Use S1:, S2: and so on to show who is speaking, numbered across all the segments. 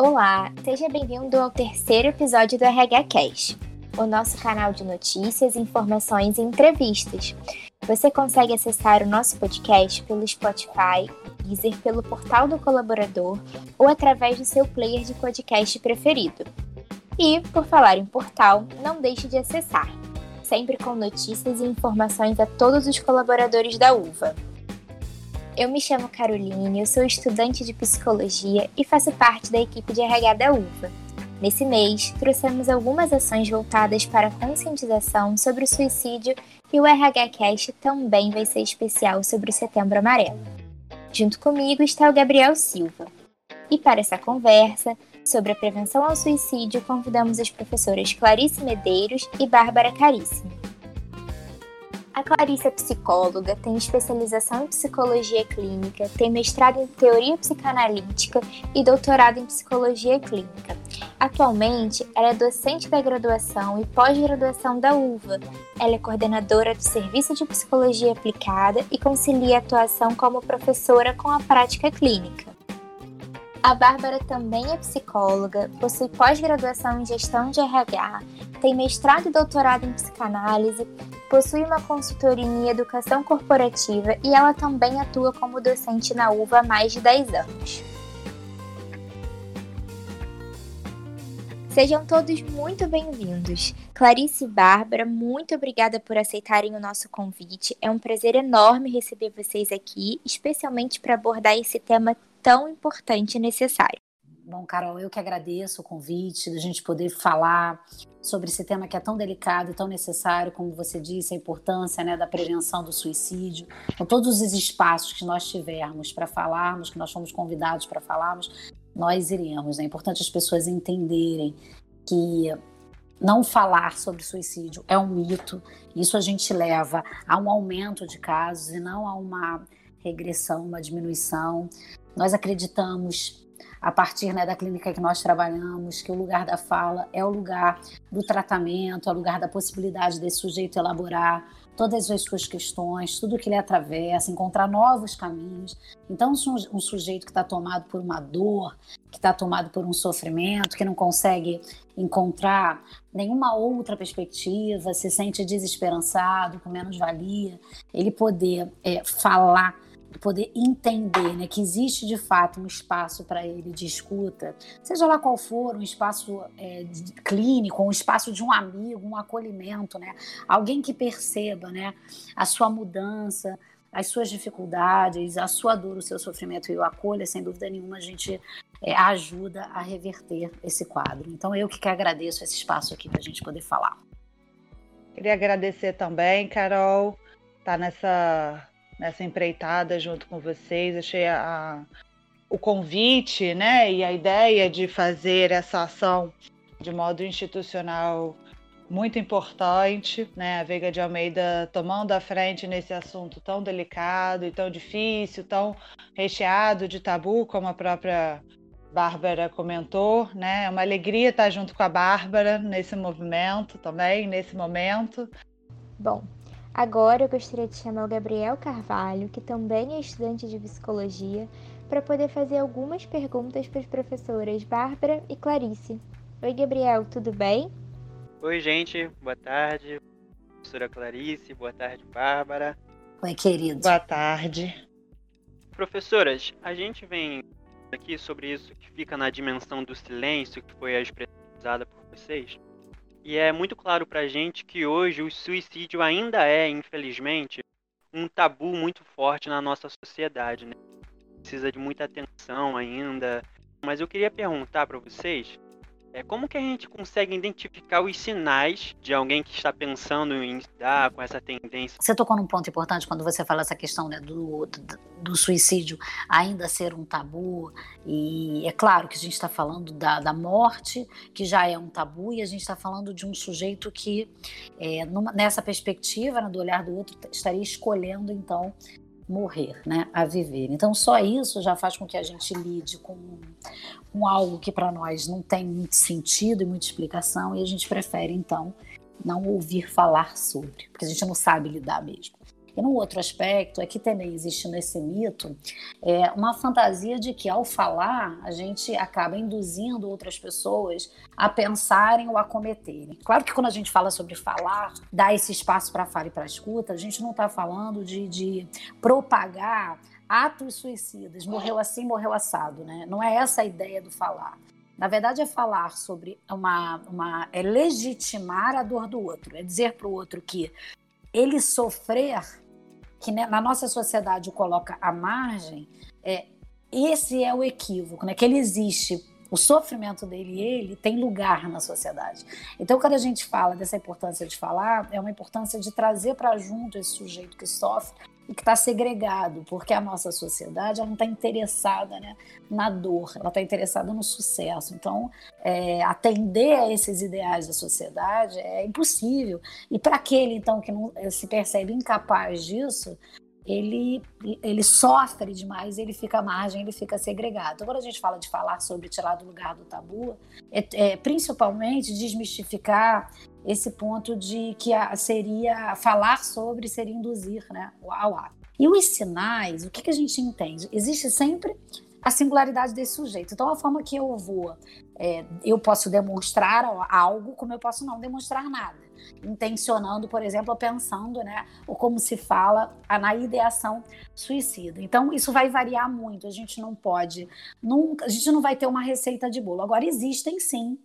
S1: Olá, seja bem-vindo ao terceiro episódio do RH Cast, o nosso canal de notícias, informações e entrevistas. Você consegue acessar o nosso podcast pelo Spotify, Deezer, pelo portal do colaborador ou através do seu player de podcast preferido. E, por falar em portal, não deixe de acessar, sempre com notícias e informações a todos os colaboradores da UVA. Eu me chamo Caroline, eu sou estudante de psicologia e faço parte da equipe de RH da UVA. Nesse mês, trouxemos algumas ações voltadas para a conscientização sobre o suicídio e o RH Cast também vai ser especial sobre o Setembro Amarelo. Junto comigo está o Gabriel Silva. E para essa conversa sobre a prevenção ao suicídio, convidamos as professoras Clarice Medeiros e Bárbara Caríssimo. A Clarice é psicóloga, tem especialização em psicologia clínica, tem mestrado em teoria psicanalítica e doutorado em psicologia clínica. Atualmente, ela é docente da graduação e pós-graduação da UVA. Ela é coordenadora do Serviço de Psicologia Aplicada e concilia a atuação como professora com a prática clínica. A Bárbara também é psicóloga, possui pós-graduação em gestão de RH, tem mestrado e doutorado em psicanálise, possui uma consultoria em educação corporativa e ela também atua como docente na UVA há mais de 10 anos. Sejam todos muito bem-vindos. Clarice e Bárbara, muito obrigada por aceitarem o nosso convite. É um prazer enorme receber vocês aqui, especialmente para abordar esse tema tão importante e necessário.
S2: Bom, Carol, eu que agradeço o convite, da gente poder falar sobre esse tema que é tão delicado e tão necessário, como você disse, a importância né, da prevenção do suicídio. Com todos os espaços que nós tivermos para falarmos, que nós fomos convidados para falarmos, nós iremos. É importante as pessoas entenderem que não falar sobre suicídio é um mito. Isso a gente leva a um aumento de casos e não a uma regressão, uma diminuição. Nós acreditamos, a partir né, da clínica que nós trabalhamos, que o lugar da fala é o lugar do tratamento, é o lugar da possibilidade desse sujeito elaborar todas as suas questões, tudo que ele atravessa, encontrar novos caminhos. Então, um sujeito que está tomado por uma dor, que está tomado por um sofrimento, que não consegue encontrar nenhuma outra perspectiva, se sente desesperançado, com menos valia, ele poder é, falar poder entender né, que existe de fato um espaço para ele de escuta, seja lá qual for, um espaço é, clínico, um espaço de um amigo, um acolhimento, né, alguém que perceba né, a sua mudança, as suas dificuldades, a sua dor, o seu sofrimento e o acolha, sem dúvida nenhuma, a gente é, ajuda a reverter esse quadro. Então, eu que, que agradeço esse espaço aqui para a gente poder falar.
S3: Queria agradecer também, Carol, tá nessa nessa empreitada junto com vocês. Achei a, o convite, né, e a ideia de fazer essa ação de modo institucional muito importante, né? A Veiga de Almeida tomando a frente nesse assunto tão delicado e tão difícil, tão recheado de tabu, como a própria Bárbara comentou, né? É uma alegria estar junto com a Bárbara nesse movimento também, nesse momento.
S1: Bom, Agora eu gostaria de chamar o Gabriel Carvalho, que também é estudante de psicologia, para poder fazer algumas perguntas para as professoras Bárbara e Clarice. Oi, Gabriel, tudo bem?
S4: Oi, gente, boa tarde. Professora Clarice, boa tarde, Bárbara.
S2: Oi, querido.
S3: Boa tarde.
S4: Professoras, a gente vem aqui sobre isso que fica na dimensão do silêncio, que foi a expressão usada por vocês. E é muito claro para a gente que hoje o suicídio ainda é, infelizmente, um tabu muito forte na nossa sociedade. Né? Precisa de muita atenção ainda. Mas eu queria perguntar para vocês é, como que a gente consegue identificar os sinais de alguém que está pensando em dar com essa tendência?
S2: Você tocou num ponto importante quando você fala essa questão né, do, do, do, suicídio ainda ser um tabu. E é claro que a gente está falando da, da morte, que já é um tabu, e a gente está falando de um sujeito que, é, numa, nessa perspectiva né, do olhar do outro, estaria escolhendo então morrer, né, a viver. Então só isso já faz com que a gente lide com, com algo que para nós não tem muito sentido e muita explicação e a gente prefere então não ouvir falar sobre, porque a gente não sabe lidar mesmo. E no outro aspecto é que também existe nesse mito é, uma fantasia de que ao falar a gente acaba induzindo outras pessoas a pensarem ou a cometerem. Claro que quando a gente fala sobre falar, dar esse espaço para fala e para escuta, a gente não está falando de, de propagar atos suicidas, morreu assim, morreu assado, né? Não é essa a ideia do falar. Na verdade, é falar sobre uma, uma é legitimar a dor do outro, é dizer para o outro que ele sofrer, que na nossa sociedade coloca à margem, é esse é o equívoco, né? Que ele existe o sofrimento dele ele tem lugar na sociedade. Então, quando a gente fala dessa importância de falar, é uma importância de trazer para junto esse sujeito que sofre e que está segregado, porque a nossa sociedade não está interessada né, na dor, ela está interessada no sucesso. Então, é, atender a esses ideais da sociedade é impossível. E para aquele, então, que não se percebe incapaz disso, ele, ele sofre demais, ele fica à margem, ele fica segregado. Então, quando a gente fala de falar sobre tirar do lugar do tabu, é, é principalmente desmistificar esse ponto de que a, seria falar sobre seria induzir né, ao ato. E os sinais, o que, que a gente entende? Existe sempre a singularidade desse sujeito. Então, a forma que eu vou, é, eu posso demonstrar algo, como eu posso não demonstrar nada intencionando, por exemplo, pensando, né, ou como se fala na ideação suicida. Então, isso vai variar muito. A gente não pode, nunca, a gente não vai ter uma receita de bolo. Agora, existem sim,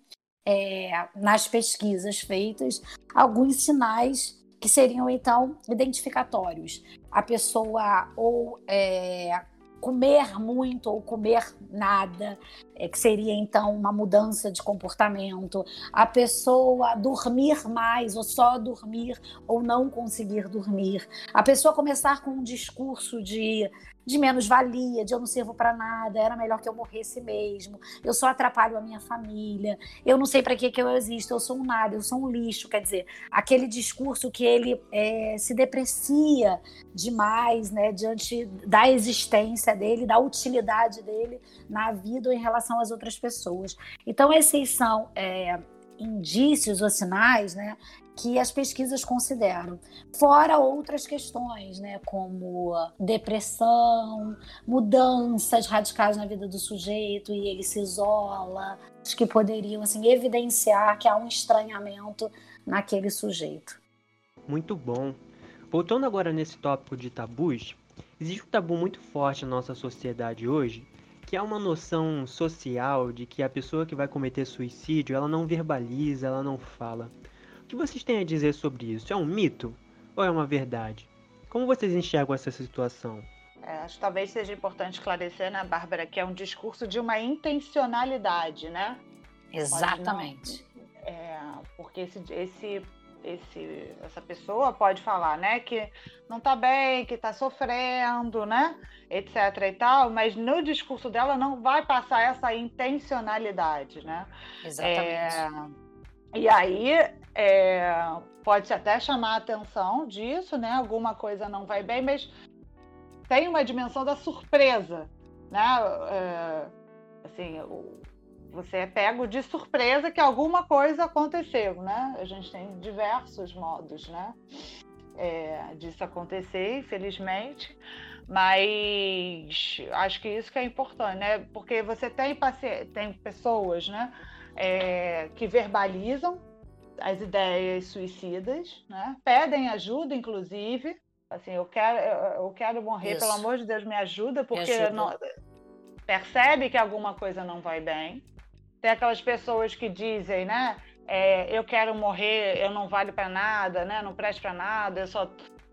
S2: é, nas pesquisas feitas, alguns sinais que seriam então identificatórios. A pessoa ou é, comer muito ou comer nada, é, que seria então uma mudança de comportamento, a pessoa dormir mais ou só dormir ou não conseguir dormir, a pessoa começar com um discurso de de menos-valia, de eu não sirvo para nada, era melhor que eu morresse mesmo, eu só atrapalho a minha família, eu não sei para que, que eu existo, eu sou um nada, eu sou um lixo. Quer dizer, aquele discurso que ele é, se deprecia demais né, diante da existência dele, da utilidade dele na vida ou em relação às outras pessoas. Então, esses são. É, indícios ou sinais né, que as pesquisas consideram. Fora outras questões, né, como depressão, mudanças radicais na vida do sujeito e ele se isola, que poderiam assim evidenciar que há um estranhamento naquele sujeito.
S4: Muito bom. Voltando agora nesse tópico de tabus, existe um tabu muito forte na nossa sociedade hoje, que é uma noção social de que a pessoa que vai cometer suicídio, ela não verbaliza, ela não fala que vocês têm a dizer sobre isso? É um mito ou é uma verdade? Como vocês enxergam essa situação?
S3: É, acho que talvez seja importante esclarecer, né, Bárbara, que é um discurso de uma intencionalidade, né?
S2: Exatamente.
S3: Não, é, porque esse, esse, esse, essa pessoa pode falar, né, que não está bem, que está sofrendo, né, etc e tal, mas no discurso dela não vai passar essa intencionalidade, né?
S2: Exatamente.
S3: É, e aí é, pode até chamar a atenção disso, né? Alguma coisa não vai bem, mas tem uma dimensão da surpresa, né? É, assim, você é pego de surpresa que alguma coisa aconteceu, né? A gente tem diversos modos, né? É, disso acontecer, infelizmente, mas acho que isso que é importante, né? Porque você tem, tem pessoas, né? é, que verbalizam as ideias suicidas, né? pedem ajuda, inclusive. Assim, eu quero, eu quero morrer, Isso. pelo amor de Deus, me ajuda, porque me ajuda. Não, percebe que alguma coisa não vai bem. Tem aquelas pessoas que dizem, né? É, eu quero morrer, eu não valho para nada, né? Não presto para nada, eu só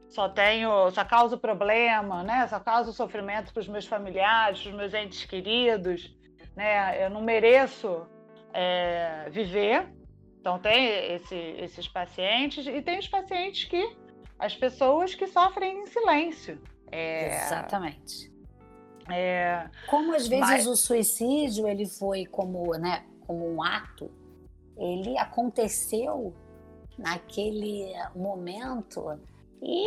S3: só tenho, só causo problema, né? Só causo sofrimento para os meus familiares, para os meus entes queridos, né? Eu não mereço é, viver. Então, tem esse, esses pacientes, e tem os pacientes que, as pessoas que sofrem em silêncio.
S2: É, Exatamente. É, como às vezes mas... o suicídio ele foi como, né, como um ato, ele aconteceu naquele momento e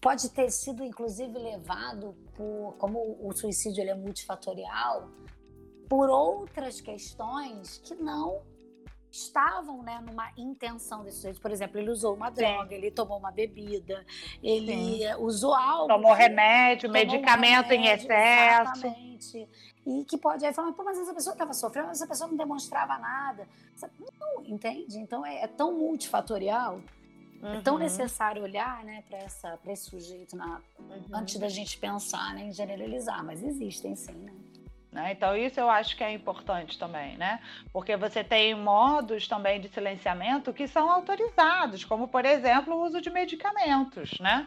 S2: pode ter sido inclusive levado por como o suicídio ele é multifatorial por outras questões que não estavam né, numa intenção desse sujeito. Por exemplo, ele usou uma droga, Sim. ele tomou uma bebida, ele Sim. usou algo.
S3: Tomou remédio, tomou medicamento remédio, em excesso.
S2: Exatamente. E que pode aí falar, Pô, mas essa pessoa estava sofrendo, mas essa pessoa não demonstrava nada. Não, entende? Então é, é tão multifatorial. Uhum. É tão uhum. necessário olhar né, para esse sujeito na, uhum. antes da gente pensar né, em generalizar, mas existem sim. Né?
S3: Né? Então, isso eu acho que é importante também, né? Porque você tem modos também de silenciamento que são autorizados, como, por exemplo, o uso de medicamentos, né?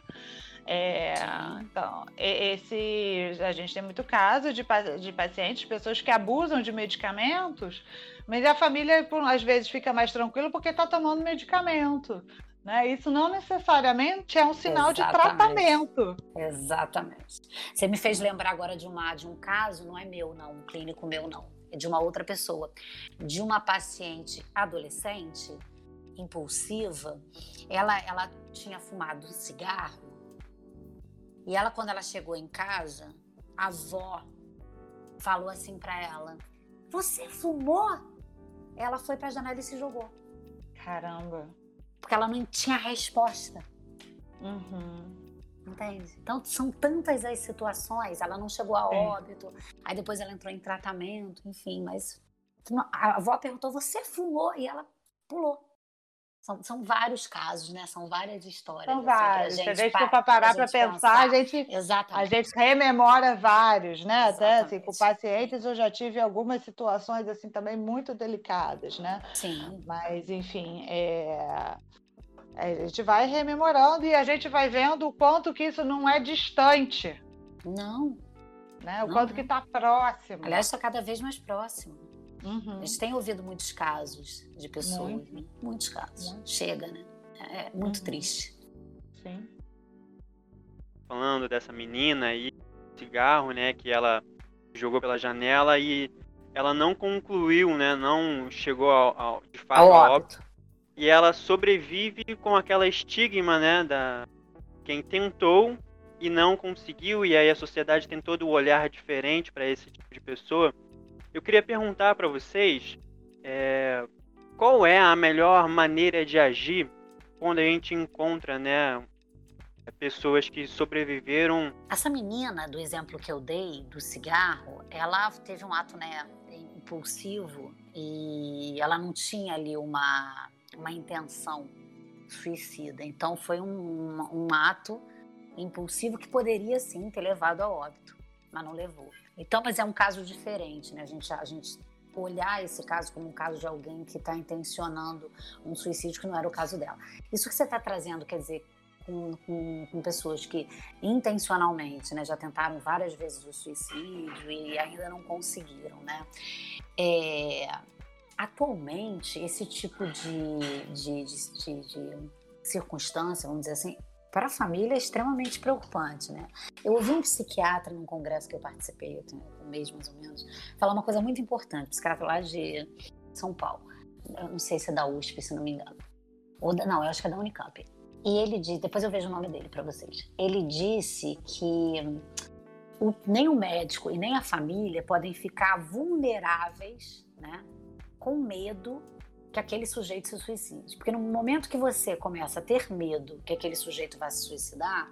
S3: É, então, esse, a gente tem muito caso de, de pacientes, pessoas que abusam de medicamentos, mas a família, às vezes, fica mais tranquila porque está tomando medicamento. Né? Isso não necessariamente é um sinal Exatamente. de tratamento.
S2: Exatamente. Você me fez lembrar agora de, uma, de um caso, não é meu, não, um clínico meu, não. É de uma outra pessoa. De uma paciente adolescente, impulsiva. Ela, ela tinha fumado cigarro. E ela, quando ela chegou em casa, a avó falou assim para ela: Você fumou? Ela foi para a janela e se jogou.
S3: Caramba
S2: porque ela não tinha resposta.
S3: Uhum.
S2: Entende? Então, são tantas as situações. Ela não chegou a óbito, aí depois ela entrou em tratamento, enfim, mas a avó perguntou: Você fumou? E ela pulou. São, são vários casos, né? São várias histórias.
S3: São assim, vários. Se a gente for para parar para pensar, pensar, a gente, Exatamente. a gente rememora vários, né? Exatamente. Até assim, com pacientes eu já tive algumas situações assim também muito delicadas, né?
S2: Sim.
S3: Mas, enfim, é... a gente vai rememorando e a gente vai vendo o quanto que isso não é distante.
S2: Não.
S3: Né? O não, quanto não. que está próximo.
S2: Aliás, está cada vez mais próximo. Uhum. A gente tem ouvido muitos casos de pessoas, muito. Né? muitos casos. Muito. Chega, né? É, é muito uhum. triste.
S3: Sim.
S4: Falando dessa menina aí, cigarro, né, que ela jogou pela janela e ela não concluiu, né, não chegou ao, ao de fato ao, ao óbito. E ela sobrevive com aquela estigma, né, da quem tentou e não conseguiu e aí a sociedade tem todo o olhar diferente para esse tipo de pessoa. Eu queria perguntar para vocês é, qual é a melhor maneira de agir quando a gente encontra, né, pessoas que sobreviveram.
S2: Essa menina do exemplo que eu dei do cigarro, ela teve um ato, né, impulsivo e ela não tinha ali uma uma intenção suicida. Então foi um, um ato impulsivo que poderia sim ter levado a óbito, mas não levou. Então, mas é um caso diferente, né? A gente, a gente olhar esse caso como um caso de alguém que está intencionando um suicídio que não era o caso dela. Isso que você está trazendo, quer dizer, com, com, com, pessoas que intencionalmente né, já tentaram várias vezes o suicídio e ainda não conseguiram, né? É, atualmente, esse tipo de, de, de, de circunstância, vamos dizer assim, para a família é extremamente preocupante, né? Eu ouvi um psiquiatra num congresso que eu participei, um mês mais ou menos, falar uma coisa muito importante, psiquiatra lá de São Paulo. Eu não sei se é da USP, se não me engano. Ou da, não, eu acho que é da Unicamp. E ele disse, depois eu vejo o nome dele para vocês. Ele disse que o, nem o médico e nem a família podem ficar vulneráveis, né, com medo que aquele sujeito se suicide. Porque no momento que você começa a ter medo que aquele sujeito vai se suicidar,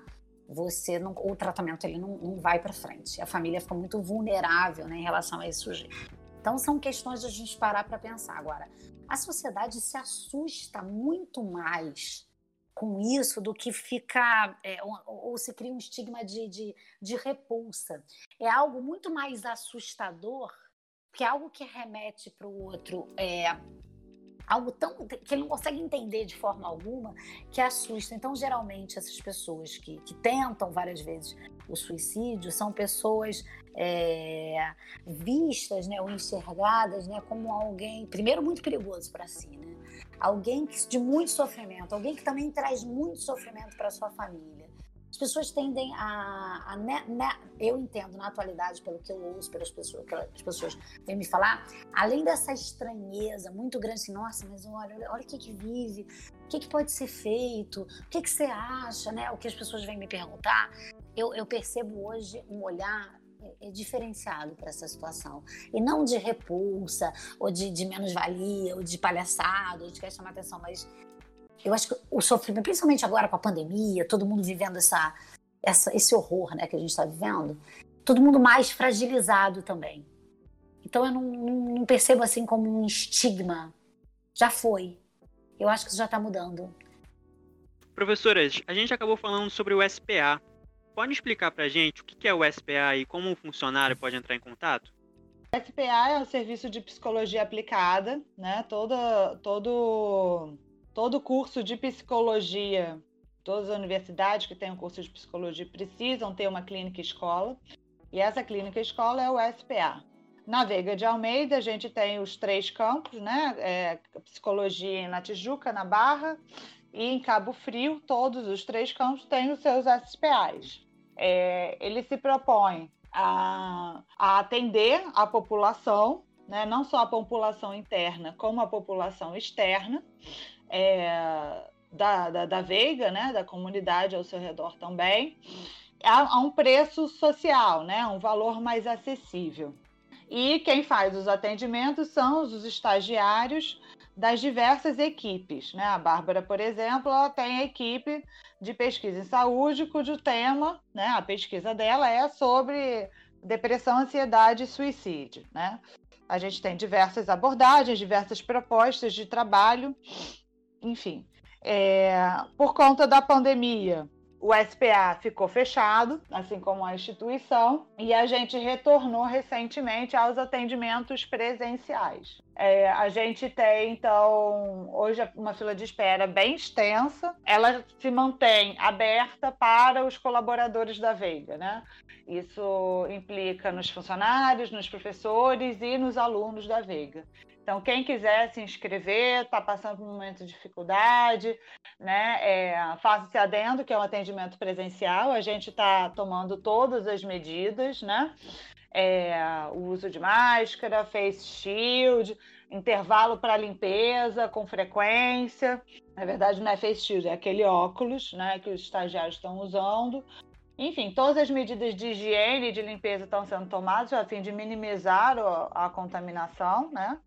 S2: você não, o tratamento ele não, não vai para frente. A família fica muito vulnerável né, em relação a esse sujeito. Então são questões de a gente parar para pensar. Agora, a sociedade se assusta muito mais com isso do que fica é, ou, ou, se cria um estigma de, de, de repulsa. É algo muito mais assustador que algo que remete para o outro é, algo tão que ele não consegue entender de forma alguma que assusta. Então, geralmente, essas pessoas que, que tentam várias vezes o suicídio são pessoas é, vistas né, ou enxergadas né, como alguém, primeiro, muito perigoso para si, né? alguém de muito sofrimento, alguém que também traz muito sofrimento para sua família. As pessoas tendem a, a né, né, eu entendo na atualidade pelo que eu ouço pelas pessoas, que as pessoas vêm me falar, além dessa estranheza muito grande, assim, nossa, mas olha, olha o que que vive, o que que pode ser feito, o que que você acha, né? O que as pessoas vêm me perguntar, eu, eu percebo hoje um olhar é, é diferenciado para essa situação. E não de repulsa, ou de, de menos-valia, ou de palhaçada, ou de quer chamar atenção, mas eu acho que o sofrimento, principalmente agora com a pandemia, todo mundo vivendo essa, essa, esse horror né, que a gente está vivendo, todo mundo mais fragilizado também. Então eu não, não, não, percebo assim como um estigma. Já foi. Eu acho que isso já está mudando.
S4: Professoras, a gente acabou falando sobre o SPA. Pode explicar para a gente o que é o SPA e como um funcionário pode entrar em contato?
S3: O SPA é o Serviço de Psicologia Aplicada, né? Todo, todo, todo curso de psicologia, todas as universidades que têm um curso de psicologia precisam ter uma clínica escola. E essa clínica escola é o SPA. Na Veiga de Almeida, a gente tem os três campos, né? É, psicologia na Tijuca, na Barra, e em Cabo Frio, todos os três campos têm os seus SPAs. É, ele se propõe a, a atender a população, né? não só a população interna, como a população externa. É, da, da, da Veiga, né, da comunidade ao seu redor também, a, a um preço social, né, um valor mais acessível. E quem faz os atendimentos são os estagiários das diversas equipes. Né? A Bárbara, por exemplo, ela tem a equipe de pesquisa em saúde, cujo tema, né, a pesquisa dela é sobre depressão, ansiedade e suicídio. Né? A gente tem diversas abordagens, diversas propostas de trabalho, enfim. É, por conta da pandemia, o SPA ficou fechado, assim como a instituição, e a gente retornou recentemente aos atendimentos presenciais. É, a gente tem, então, hoje uma fila de espera bem extensa. Ela se mantém aberta para os colaboradores da Veiga, né? Isso implica nos funcionários, nos professores e nos alunos da Veiga. Então, quem quiser se inscrever, está passando por um momento de dificuldade, né? É, Faça-se adendo, que é um atendimento presencial, a gente está tomando todas as medidas, né? É, o uso de máscara, face shield, intervalo para limpeza com frequência. Na verdade, não é face shield, é aquele óculos né, que os estagiários estão usando. Enfim, todas as medidas de higiene e de limpeza estão sendo tomadas a fim de minimizar a, contaminação, né?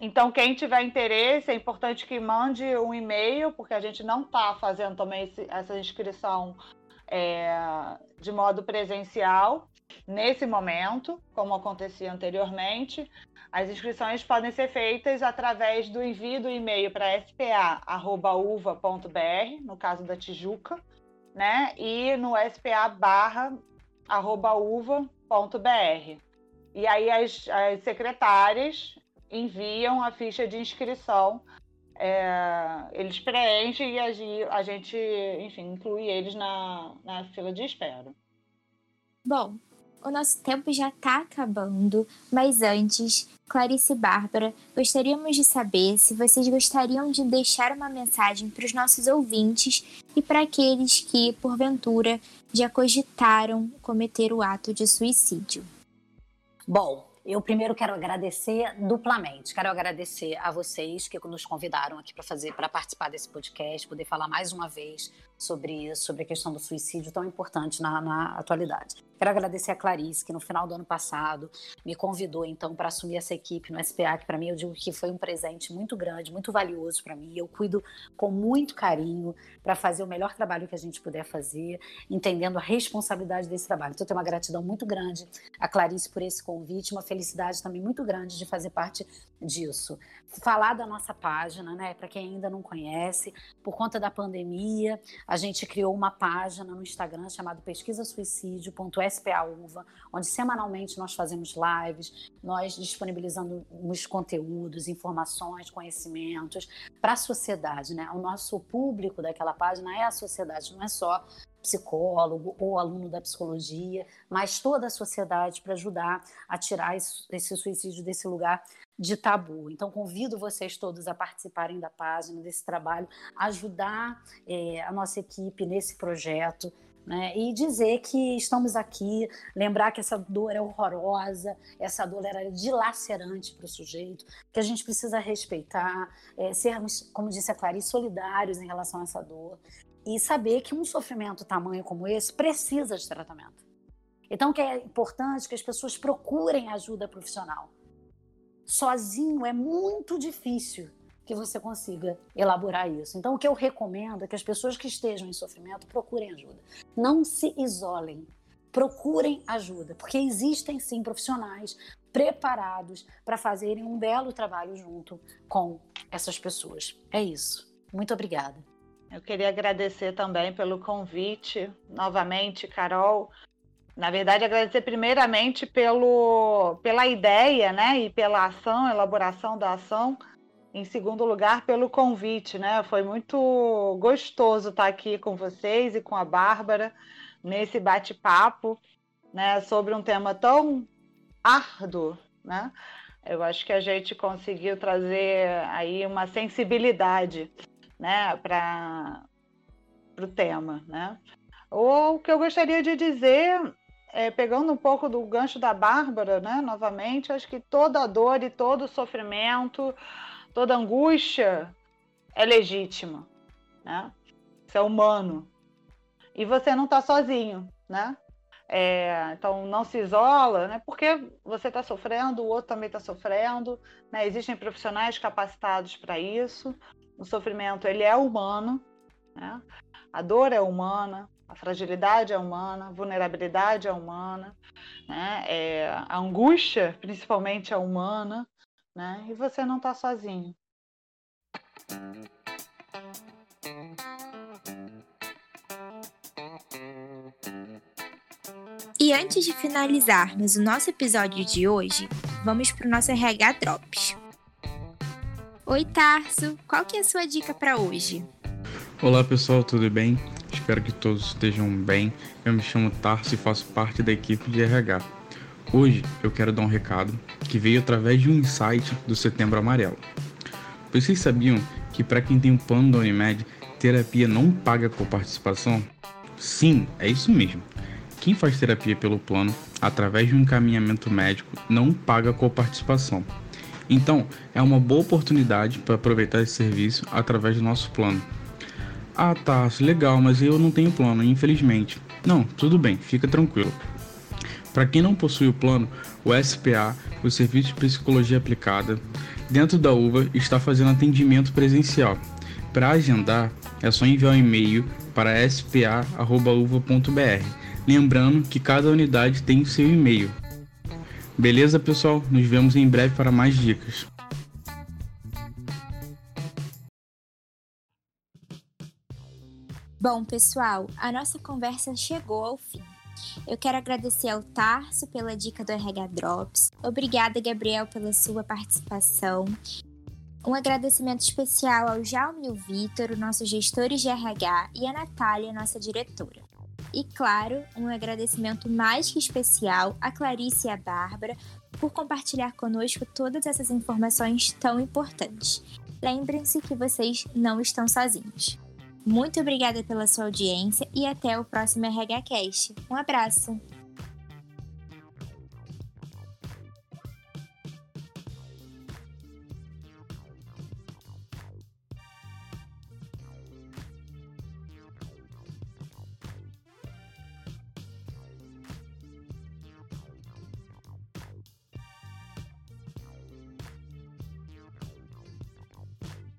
S3: Então, quem tiver interesse, é importante que mande um e-mail, porque a gente não está fazendo também esse, essa inscrição é, de modo presencial nesse momento, como acontecia anteriormente. As inscrições podem ser feitas através do envio do e-mail para spa.uva.br, no caso da Tijuca, né? E no SPA barra arroba uva.br. E aí as, as secretárias enviam a ficha de inscrição. É, eles preenchem e a, a, gente, enfim, inclui eles na, na fila de espera.
S1: Bom, o nosso tempo já está acabando, mas antes, Clarice e Bárbara, gostaríamos de saber se vocês gostariam de deixar uma mensagem para os nossos ouvintes e para aqueles que, porventura, já cogitaram cometer o ato de suicídio.
S2: Bom, eu primeiro quero agradecer duplamente. Quero agradecer a vocês que nos convidaram aqui para fazer, para participar desse podcast, poder falar mais uma vez sobre sobre a questão do suicídio tão importante na, na atualidade. Quero agradecer a Clarice, que no final do ano passado me convidou então para assumir essa equipe no SPA, que para mim eu digo que foi um presente muito grande, muito valioso para mim. Eu cuido com muito carinho para fazer o melhor trabalho que a gente puder fazer, entendendo a responsabilidade desse trabalho. Então, eu tenho uma gratidão muito grande a Clarice por esse convite, uma felicidade também muito grande de fazer parte disso. Falar da nossa página, né, para quem ainda não conhece, por conta da pandemia, a gente criou uma página no Instagram chamada pesquisasuicídio.spauva, onde semanalmente nós fazemos lives, nós disponibilizamos conteúdos, informações, conhecimentos para a sociedade, né? O nosso público daquela página é a sociedade, não é só psicólogo ou aluno da psicologia, mas toda a sociedade para ajudar a tirar esse suicídio desse lugar de tabu. Então, convido vocês todos a participarem da página, desse trabalho, ajudar é, a nossa equipe nesse projeto. Né? E dizer que estamos aqui, lembrar que essa dor é horrorosa, essa dor era dilacerante para o sujeito, que a gente precisa respeitar, é, sermos, como disse a Clarice, solidários em relação a essa dor e saber que um sofrimento tamanho como esse precisa de tratamento. Então, que é importante que as pessoas procurem ajuda profissional. Sozinho é muito difícil que você consiga elaborar isso. Então, o que eu recomendo é que as pessoas que estejam em sofrimento procurem ajuda. Não se isolem. Procurem ajuda, porque existem sim profissionais preparados para fazerem um belo trabalho junto com essas pessoas. É isso. Muito obrigada.
S3: Eu queria agradecer também pelo convite, novamente, Carol. Na verdade, agradecer primeiramente pelo, pela ideia, né, e pela ação, elaboração da ação. Em segundo lugar, pelo convite, né? Foi muito gostoso estar aqui com vocês e com a Bárbara nesse bate-papo, né, sobre um tema tão árduo, né? Eu acho que a gente conseguiu trazer aí uma sensibilidade, né, para o tema, né? O que eu gostaria de dizer, é, pegando um pouco do gancho da Bárbara, né, novamente, acho que toda dor e todo sofrimento, toda angústia é legítima, né? Isso é humano. E você não está sozinho, né? É, então não se isola, né? Porque você está sofrendo, o outro também está sofrendo, né? Existem profissionais capacitados para isso. O sofrimento ele é humano, né? A dor é humana, a fragilidade é humana, a vulnerabilidade é humana, né? É, a angústia, principalmente, é humana, né? E você não está sozinho.
S1: E antes de finalizarmos o nosso episódio de hoje, vamos para o nosso RH Drops. Oi, Tarso, qual que é a sua dica para hoje?
S5: Olá, pessoal, tudo bem? Espero que todos estejam bem. Eu me chamo Tarso e faço parte da equipe de RH. Hoje eu quero dar um recado que veio através de um insight do Setembro Amarelo. Vocês sabiam que para quem tem um plano da Unimed, terapia não paga com participação? Sim, é isso mesmo. Quem faz terapia pelo plano, através de um encaminhamento médico, não paga com participação. Então, é uma boa oportunidade para aproveitar esse serviço através do nosso plano. Ah, tá, legal, mas eu não tenho plano, infelizmente. Não, tudo bem, fica tranquilo. Para quem não possui o plano, o SPA, o Serviço de Psicologia Aplicada, dentro da UVA está fazendo atendimento presencial. Para agendar, é só enviar um e-mail para spa.uva.br. Lembrando que cada unidade tem seu e-mail. Beleza, pessoal? Nos vemos em breve para mais dicas.
S1: Bom, pessoal, a nossa conversa chegou ao fim. Eu quero agradecer ao Tarso pela dica do RH Drops. Obrigada, Gabriel, pela sua participação. Um agradecimento especial ao Jaume e o Vitor, nossos gestores de RH, e a Natália, nossa diretora. E claro, um agradecimento mais que especial à Clarice e à Bárbara por compartilhar conosco todas essas informações tão importantes. Lembrem-se que vocês não estão sozinhos. Muito obrigada pela sua audiência e até o próximo RH Cast. Um abraço!